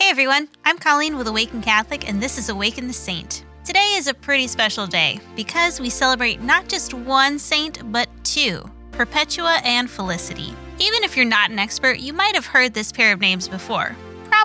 Hey everyone, I'm Colleen with Awaken Catholic, and this is Awaken the Saint. Today is a pretty special day because we celebrate not just one saint, but two Perpetua and Felicity. Even if you're not an expert, you might have heard this pair of names before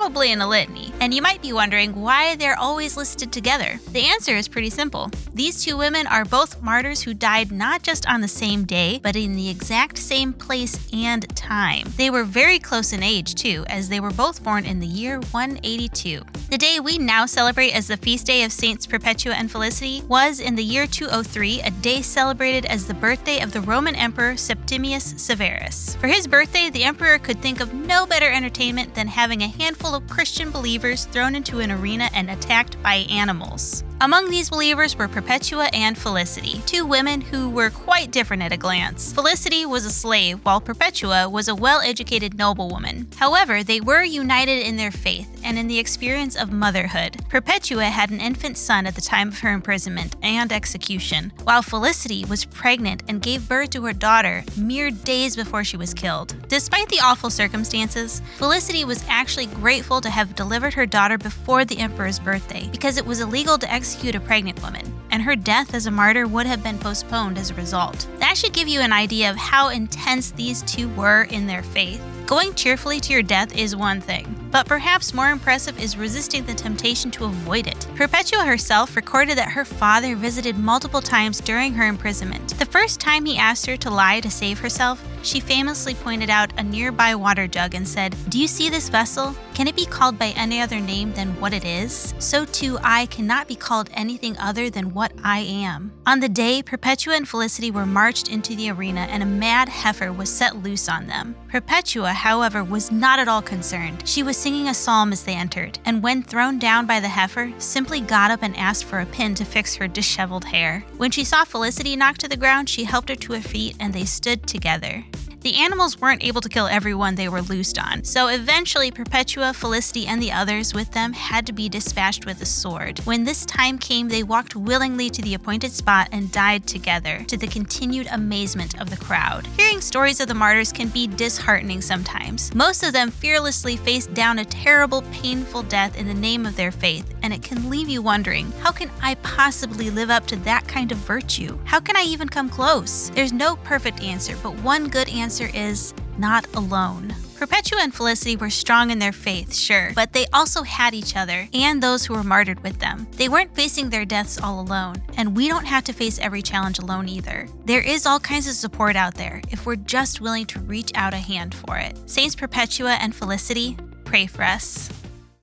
probably in a litany, and you might be wondering why they're always listed together. The answer is pretty simple. These two women are both martyrs who died not just on the same day, but in the exact same place and time. They were very close in age, too, as they were both born in the year 182. The day we now celebrate as the feast day of Saints Perpetua and Felicity was in the year 203, a day celebrated as the birthday of the Roman Emperor Septimius Severus. For his birthday, the emperor could think of no better entertainment than having a handful of Christian believers thrown into an arena and attacked by animals. Among these believers were Perpetua and Felicity, two women who were quite different at a glance. Felicity was a slave, while Perpetua was a well educated noblewoman. However, they were united in their faith and in the experience of motherhood. Perpetua had an infant son at the time of her imprisonment and execution, while Felicity was pregnant and gave birth to her daughter mere days before she was killed. Despite the awful circumstances, Felicity was actually grateful to have delivered her daughter before the emperor's birthday because it was illegal to execute a pregnant woman, and her death as a martyr would have been postponed as a result. That should give you an idea of how intense these two were in their faith. Going cheerfully to your death is one thing, but perhaps more impressive is resisting the temptation to avoid it. Perpetua herself recorded that her father visited multiple times during her imprisonment. The first time he asked her to lie to save herself, she famously pointed out a nearby water jug and said, Do you see this vessel? Can it be called by any other name than what it is? So too I cannot be called anything other than what I am. On the day, Perpetua and Felicity were marched into the arena and a mad heifer was set loose on them. Perpetua, however, was not at all concerned. She was singing a psalm as they entered, and when thrown down by the heifer, simply got up and asked for a pin to fix her disheveled hair. When she saw Felicity knocked to the ground, she helped her to her feet and they stood together. The animals weren't able to kill everyone they were loosed on, so eventually Perpetua, Felicity, and the others with them had to be dispatched with a sword. When this time came, they walked willingly to the appointed spot and died together, to the continued amazement of the crowd. Hearing stories of the martyrs can be disheartening sometimes. Most of them fearlessly faced down a terrible, painful death in the name of their faith, and it can leave you wondering how can I possibly live up to that kind of virtue? How can I even come close? There's no perfect answer, but one good answer is not alone. Perpetua and Felicity were strong in their faith, sure, but they also had each other and those who were martyred with them. They weren't facing their deaths all alone, and we don't have to face every challenge alone either. There is all kinds of support out there if we're just willing to reach out a hand for it. Saints Perpetua and Felicity, pray for us.